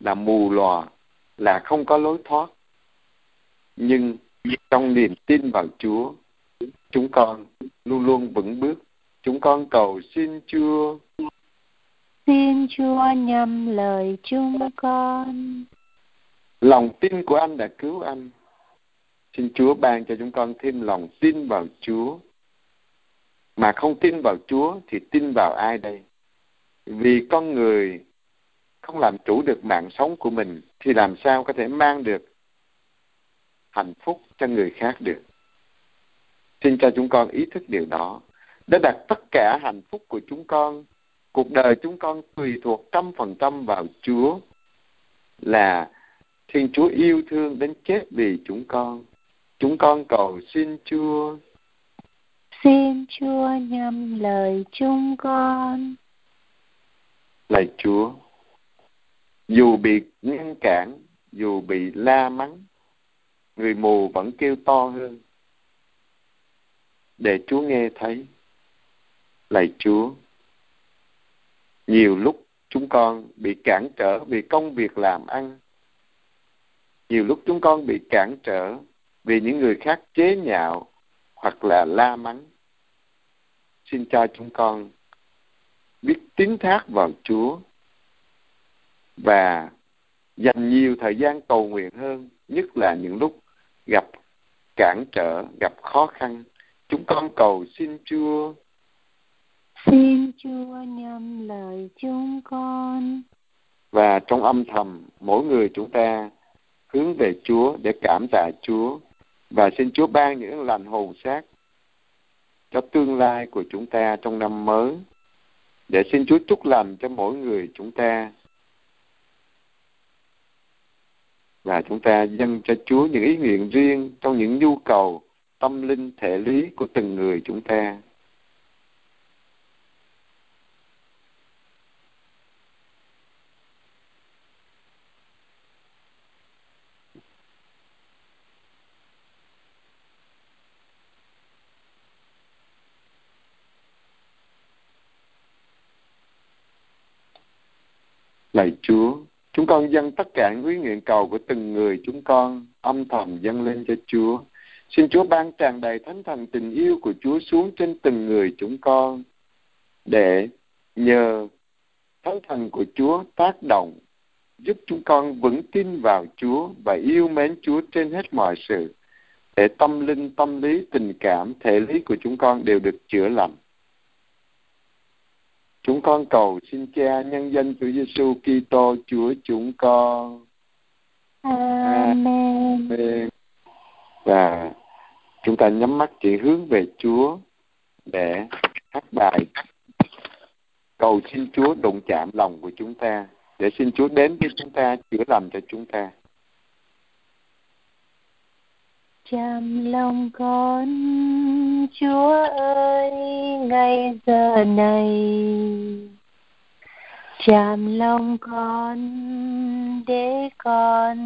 là mù lòa là không có lối thoát. Nhưng trong niềm tin vào Chúa chúng con luôn luôn vững bước. Chúng con cầu xin Chúa. Xin Chúa nhầm lời chúng con. Lòng tin của anh đã cứu anh. Xin Chúa ban cho chúng con thêm lòng tin vào Chúa. Mà không tin vào Chúa thì tin vào ai đây? Vì con người không làm chủ được mạng sống của mình thì làm sao có thể mang được hạnh phúc cho người khác được. Xin cho chúng con ý thức điều đó. Để đặt tất cả hạnh phúc của chúng con, cuộc đời chúng con tùy thuộc trăm phần trăm vào Chúa là Thiên Chúa yêu thương đến chết vì chúng con. Chúng con cầu xin Chúa Xin Chúa nhầm lời chúng con. Lạy Chúa, dù bị ngăn cản, dù bị la mắng, người mù vẫn kêu to hơn. Để Chúa nghe thấy. Lạy Chúa, nhiều lúc chúng con bị cản trở vì công việc làm ăn. Nhiều lúc chúng con bị cản trở vì những người khác chế nhạo hoặc là la mắng xin cho chúng con biết tín thác vào Chúa và dành nhiều thời gian cầu nguyện hơn, nhất là những lúc gặp cản trở, gặp khó khăn. Chúng con cầu xin Chúa. Xin Chúa nhắm lời chúng con. Và trong âm thầm, mỗi người chúng ta hướng về Chúa để cảm tạ Chúa và xin Chúa ban những lành hồn xác cho tương lai của chúng ta trong năm mới để xin Chúa chúc lành cho mỗi người chúng ta và chúng ta dâng cho Chúa những ý nguyện riêng trong những nhu cầu tâm linh thể lý của từng người chúng ta. Lạy Chúa, chúng con dâng tất cả những quý nguyện cầu của từng người chúng con âm thầm dâng lên cho Chúa. Xin Chúa ban tràn đầy thánh thần tình yêu của Chúa xuống trên từng người chúng con để nhờ thánh thần của Chúa tác động giúp chúng con vững tin vào Chúa và yêu mến Chúa trên hết mọi sự để tâm linh, tâm lý, tình cảm, thể lý của chúng con đều được chữa lành. Chúng con cầu xin Cha nhân danh Chúa Giêsu Kitô Chúa chúng con. Amen. Amen. Và chúng ta nhắm mắt chỉ hướng về Chúa để hát bài cầu xin Chúa đụng chạm lòng của chúng ta để xin Chúa đến với chúng ta chữa lành cho chúng ta. chăm lòng con chúa ơi ngay giờ này, chạm lòng con để con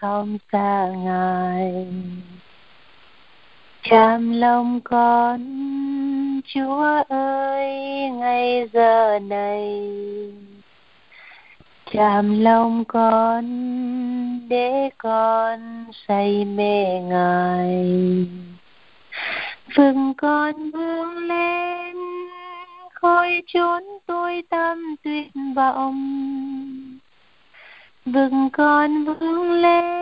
không xa ngài Chạm lòng con, chúa ơi ngay giờ này. Chạm lòng con để con say mê ngài vừng con vươn lên, khôi chốn tôi tâm tuyệt vọng. Vừng con vươn lên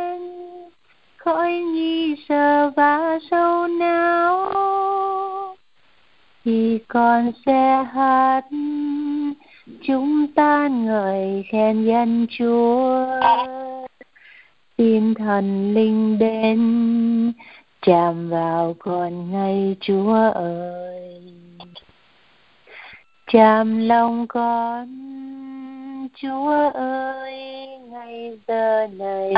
khỏi nghi sợ và sâu não. Thì con sẽ hát, chúng ta ngợi khen danh Chúa. Tin thần linh đến chạm vào con ngay Chúa ơi. Chạm lòng con, Chúa ơi, ngay giờ này.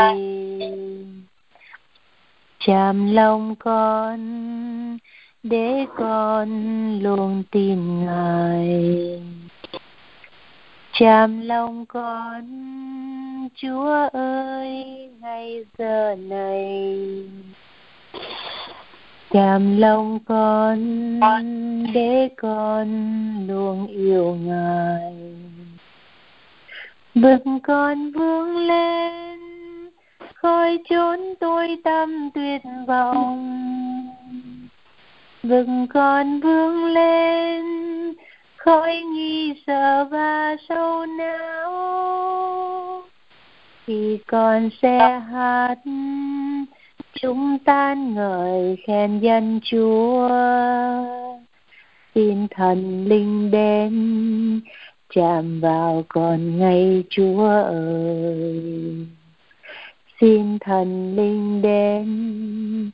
Chạm lòng con, để con luôn tin ngài. Chạm lòng con, chúa ơi, ngay giờ này chạm lòng con để con luôn yêu ngài. Bực con vươn lên khỏi chốn tôi tâm tuyệt vọng. Bực con vươn lên khỏi nghi sợ và sâu não. Thì con sẽ hát chúng ta ngợi khen danh Chúa xin thần linh đến, chạm vào con ngay Chúa ơi xin thần linh đến,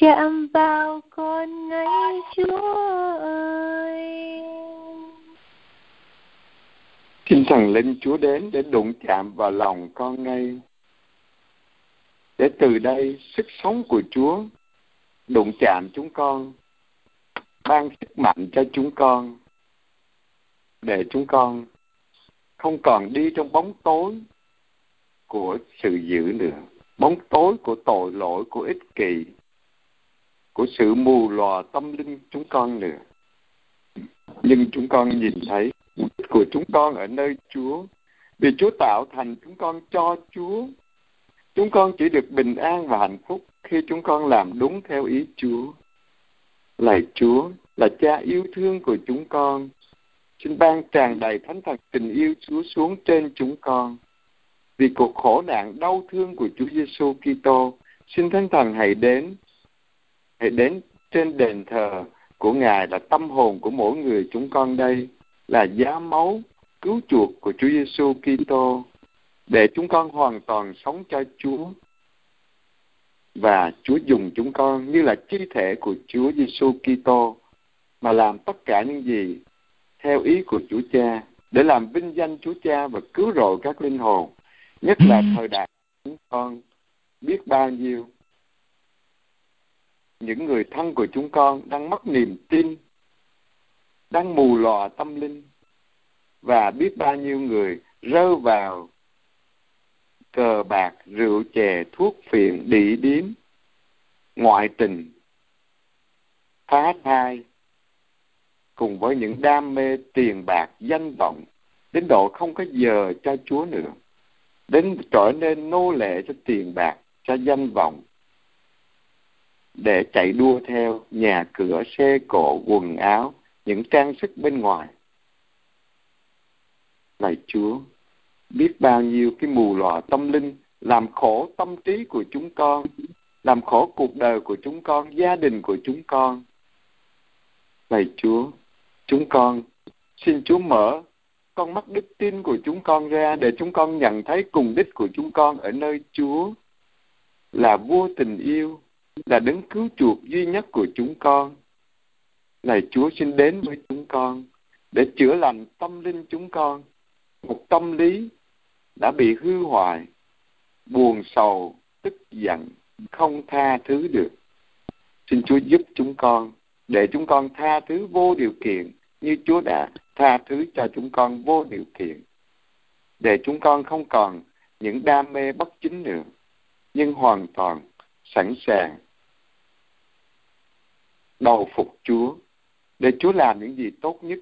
chạm vào con ngay Chúa ơi Xin thần linh Chúa đến để đụng chạm vào lòng con ngay. Để từ đây sức sống của Chúa đụng chạm chúng con, ban sức mạnh cho chúng con, để chúng con không còn đi trong bóng tối của sự dữ nữa, bóng tối của tội lỗi, của ích kỷ, của sự mù lòa tâm linh chúng con nữa. Nhưng chúng con nhìn thấy mục đích của chúng con ở nơi Chúa. Vì Chúa tạo thành chúng con cho Chúa. Chúng con chỉ được bình an và hạnh phúc khi chúng con làm đúng theo ý Chúa. Lạy Chúa là cha yêu thương của chúng con. Xin ban tràn đầy thánh thần tình yêu Chúa xuống trên chúng con. Vì cuộc khổ nạn đau thương của Chúa Giêsu Kitô, xin thánh thần hãy đến, hãy đến trên đền thờ của Ngài là tâm hồn của mỗi người chúng con đây, là giá máu cứu chuộc của Chúa Giêsu Kitô để chúng con hoàn toàn sống cho Chúa và Chúa dùng chúng con như là chi thể của Chúa Giêsu Kitô mà làm tất cả những gì theo ý của Chúa Cha để làm vinh danh Chúa Cha và cứu rỗi các linh hồn, nhất là thời đại chúng con biết bao nhiêu. Những người thân của chúng con đang mất niềm tin, đang mù lòa tâm linh và biết bao nhiêu người rơi vào cờ bạc, rượu chè, thuốc phiện, đĩ điếm, ngoại tình, phá thai, cùng với những đam mê tiền bạc, danh vọng, đến độ không có giờ cho Chúa nữa, đến trở nên nô lệ cho tiền bạc, cho danh vọng, để chạy đua theo nhà cửa, xe cộ, quần áo, những trang sức bên ngoài. Lạy Chúa, biết bao nhiêu cái mù lòa tâm linh làm khổ tâm trí của chúng con, làm khổ cuộc đời của chúng con, gia đình của chúng con. Lạy Chúa, chúng con xin Chúa mở con mắt đức tin của chúng con ra để chúng con nhận thấy cùng đích của chúng con ở nơi Chúa là vua tình yêu, là đấng cứu chuộc duy nhất của chúng con. Lạy Chúa xin đến với chúng con để chữa lành tâm linh chúng con, một tâm lý đã bị hư hoại, buồn sầu, tức giận, không tha thứ được. Xin Chúa giúp chúng con để chúng con tha thứ vô điều kiện như Chúa đã tha thứ cho chúng con vô điều kiện. Để chúng con không còn những đam mê bất chính nữa, nhưng hoàn toàn sẵn sàng đầu phục Chúa để Chúa làm những gì tốt nhất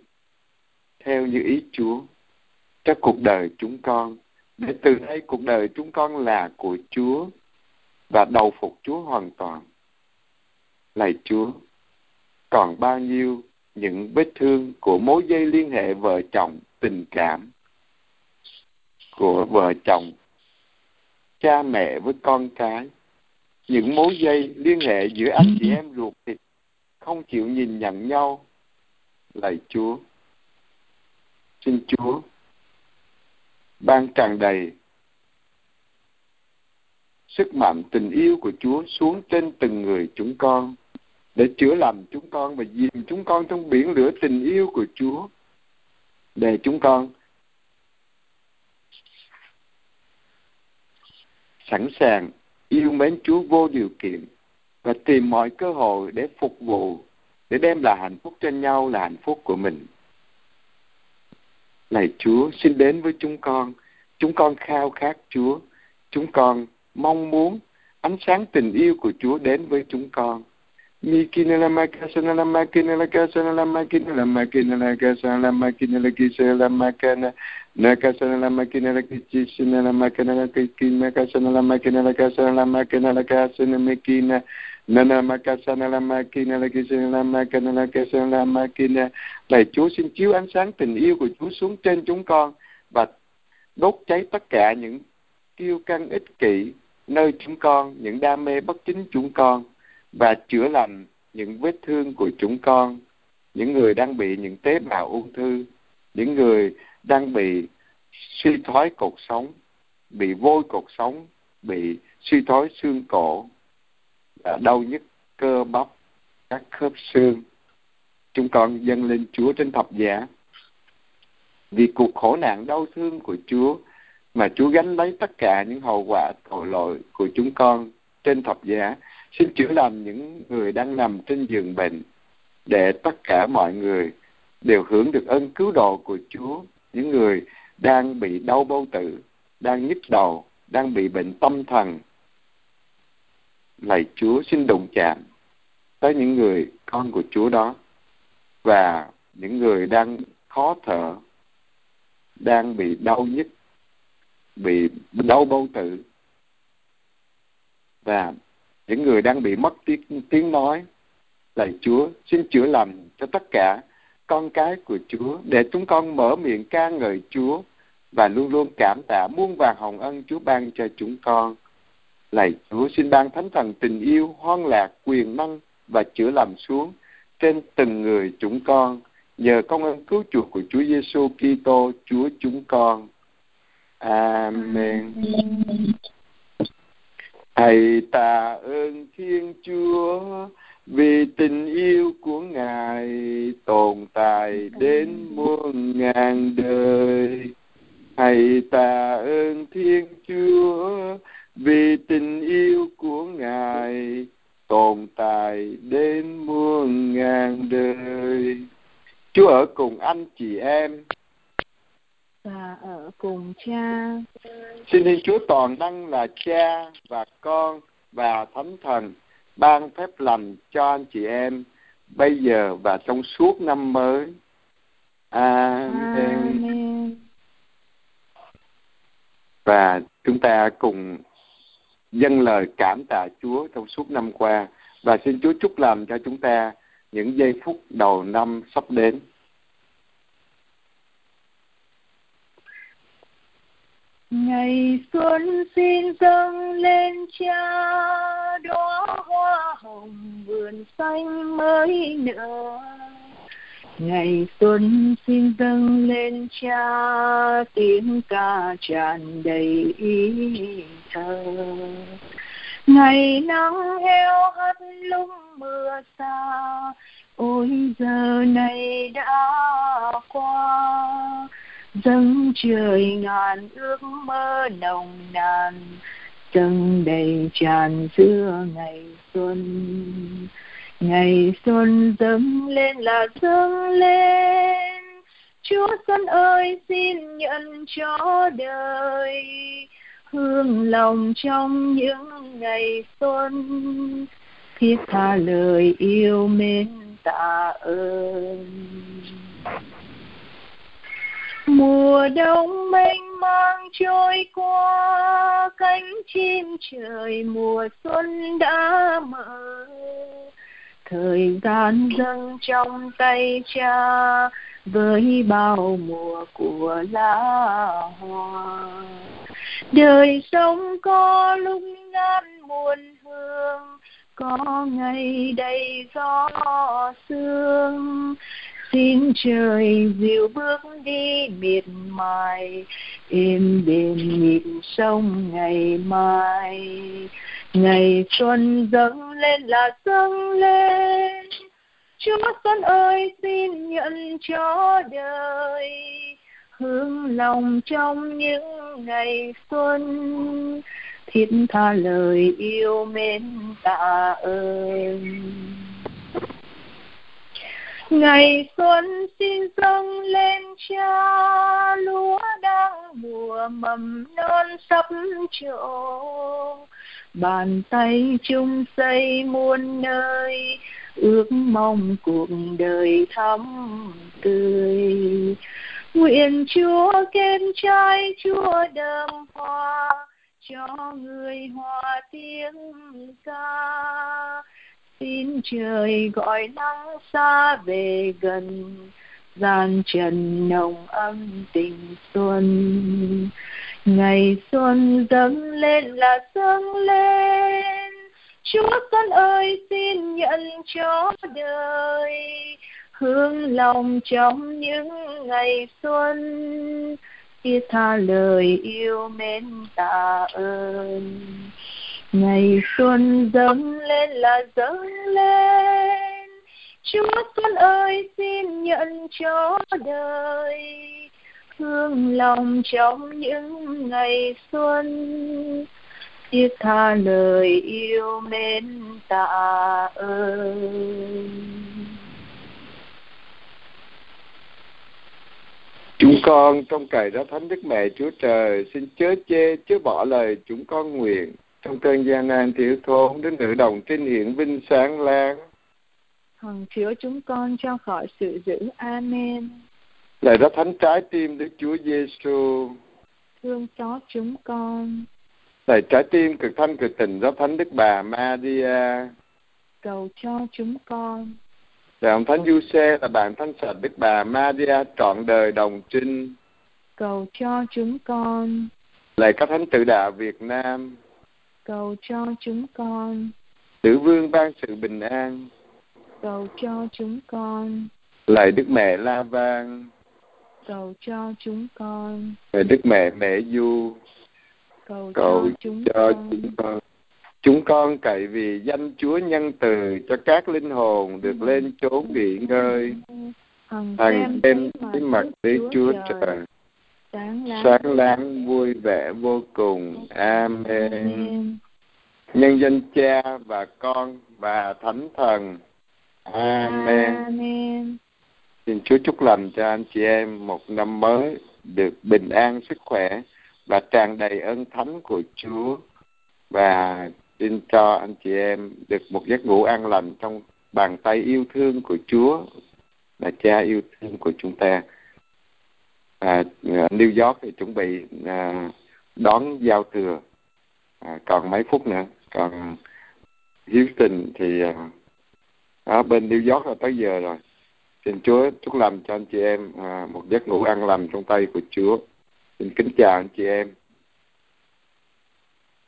theo như ý Chúa cho cuộc đời chúng con để từ đây cuộc đời chúng con là của Chúa và đầu phục Chúa hoàn toàn. Lạy Chúa, còn bao nhiêu những vết thương của mối dây liên hệ vợ chồng tình cảm của vợ chồng cha mẹ với con cái những mối dây liên hệ giữa anh chị em ruột thịt không chịu nhìn nhận nhau lạy chúa xin chúa ban tràn đầy sức mạnh tình yêu của Chúa xuống trên từng người chúng con, để chữa lành chúng con và dìm chúng con trong biển lửa tình yêu của Chúa. Để chúng con sẵn sàng yêu mến Chúa vô điều kiện và tìm mọi cơ hội để phục vụ, để đem lại hạnh phúc cho nhau là hạnh phúc của mình. Lạy Chúa xin đến với chúng con chúng con khao khát Chúa chúng con mong muốn ánh sáng tình yêu của Chúa đến với chúng con Makasana makina lạy Chúa xin chiếu ánh sáng tình yêu của Chúa xuống trên chúng con và đốt cháy tất cả những kiêu căng ích kỷ nơi chúng con, những đam mê bất chính chúng con và chữa lành những vết thương của chúng con. Những người đang bị những tế bào ung thư, những người đang bị suy thoái cột sống, bị vôi cột sống, bị suy thoái xương cổ đau nhức, cơ bắp, các khớp xương. Chúng con dâng lên Chúa trên thập giá. Vì cuộc khổ nạn đau thương của Chúa mà Chúa gánh lấy tất cả những hậu quả, tội lỗi của chúng con trên thập giá, xin chữa lành những người đang nằm trên giường bệnh, để tất cả mọi người đều hưởng được ơn cứu độ của Chúa. Những người đang bị đau bao tử, đang nhức đầu, đang bị bệnh tâm thần lạy Chúa xin đụng chạm tới những người con của Chúa đó và những người đang khó thở đang bị đau nhức bị đau bao tử và những người đang bị mất tiếng, tiếng nói lạy Chúa xin chữa lành cho tất cả con cái của Chúa để chúng con mở miệng ca ngợi Chúa và luôn luôn cảm tạ muôn vàng hồng ân Chúa ban cho chúng con. Lạy Chúa xin ban thánh thần tình yêu, hoan lạc, quyền năng và chữa lành xuống trên từng người chúng con nhờ công ơn cứu chuộc của Chúa Giêsu Kitô Chúa chúng con. Amen. Thầy tạ ơn Thiên Chúa vì tình yêu của Ngài tồn tại đến muôn ngàn đời. Hãy tạ ơn Thiên Chúa vì tình yêu của Ngài tồn tại đến muôn ngàn đời. Chúa ở cùng anh chị em và ở cùng cha. Xin Thiên Chúa toàn năng là cha và con và thánh thần ban phép lành cho anh chị em bây giờ và trong suốt năm mới. Amen. Amen. Và chúng ta cùng dâng lời cảm tạ Chúa trong suốt năm qua và xin Chúa chúc làm cho chúng ta những giây phút đầu năm sắp đến. ngày xuân xin dâng lên cha, đóa hoa hồng vườn xanh mới nở ngày xuân xin dâng lên cha, tiếng ca tràn đầy ý thơ. Ngày nắng heo hắt lúc mưa xa, ôi giờ này đã qua. Dâng trời ngàn ước mơ nồng nàn, dâng đầy tràn giữa ngày xuân ngày xuân dâng lên là dâng lên. Chúa xuân ơi, xin nhận cho đời hương lòng trong những ngày xuân. Thiết tha lời yêu mến tạ ơn. Mùa đông mênh mang trôi qua, cánh chim trời mùa xuân đã mở thời gian dâng trong tay cha với bao mùa của lá hoa. Đời sống có lúc ngàn muôn hương, có ngày đầy gió sương. Xin trời dịu bước đi miệt mài, êm đềm nhịp sông ngày mai ngày xuân dâng lên là dâng lên. Chúa xuân ơi, xin nhận cho đời hương lòng trong những ngày xuân. Thiết tha lời yêu mến tạ ơn. Ngày xuân xin dâng lên cha, lúa đang mùa mầm non sắp trổ bàn tay chung xây muôn nơi, ước mong cuộc đời thắm tươi. Nguyện chúa kết trái chúa đơm hoa, cho người hòa tiếng ca. Xin trời gọi nắng xa về gần, gian trần nồng âm tình xuân ngày xuân dâng lên là dâng lên. Chúa con ơi, xin nhận cho đời. Hương lòng trong những ngày xuân. Kia tha lời yêu mến tạ ơn. Ngày xuân dâng lên là dâng lên. Chúa con ơi, xin nhận cho đời hương lòng trong những ngày xuân. Thiết tha lời yêu mến tạ ơn. Chúng con trong cày đó Thánh Đức Mẹ Chúa Trời xin chớ chê chớ bỏ lời chúng con nguyện. Trong cơn gian nan thiếu thốn đến nữ đồng trinh hiện vinh sáng láng. Hằng chứa chúng con cho khỏi sự dữ amen lời đó thánh trái tim đức chúa giêsu thương xót chúng con. Lời trái tim cực thanh cực tình đó thánh đức bà maria. Cầu cho chúng con. Lạy ông Thánh Xe là bạn Thánh Sạch Đức Bà Maria trọn đời đồng trinh. cầu cho chúng con, Lạy các thánh tử đạo Việt Nam, cầu cho chúng con, Nữ Vương ban sự bình an, cầu cho chúng con, lạy Đức Mẹ La Vang, cầu cho chúng con, lạy Đức Mẹ Mẹ Du, cầu cầu cho chúng cho con, chúng con. Chúng con cậy vì danh Chúa nhân từ cho các linh hồn được lên chốn nghỉ ngơi, hằng đêm thấy mặt Đức Chúa Trời, sáng láng, vui vẻ vô cùng. Amen. Amen. Nhân danh Cha và Con và Thánh Thần. Amen. Amen. Xin Chúa chúc lành cho anh chị em một năm mới được bình an, sức khỏe và tràn đầy ơn thánh của Chúa. Và xin cho anh chị em được một giấc ngủ an lành trong bàn tay yêu thương của Chúa là cha yêu thương của chúng ta. À, New York thì chuẩn bị à, đón giao thừa à, còn mấy phút nữa còn Houston thì à, ở bên New York là tới giờ rồi xin Chúa chúc lành cho anh chị em à, một giấc ngủ an lành trong tay của Chúa. Xin kính chào anh chị em.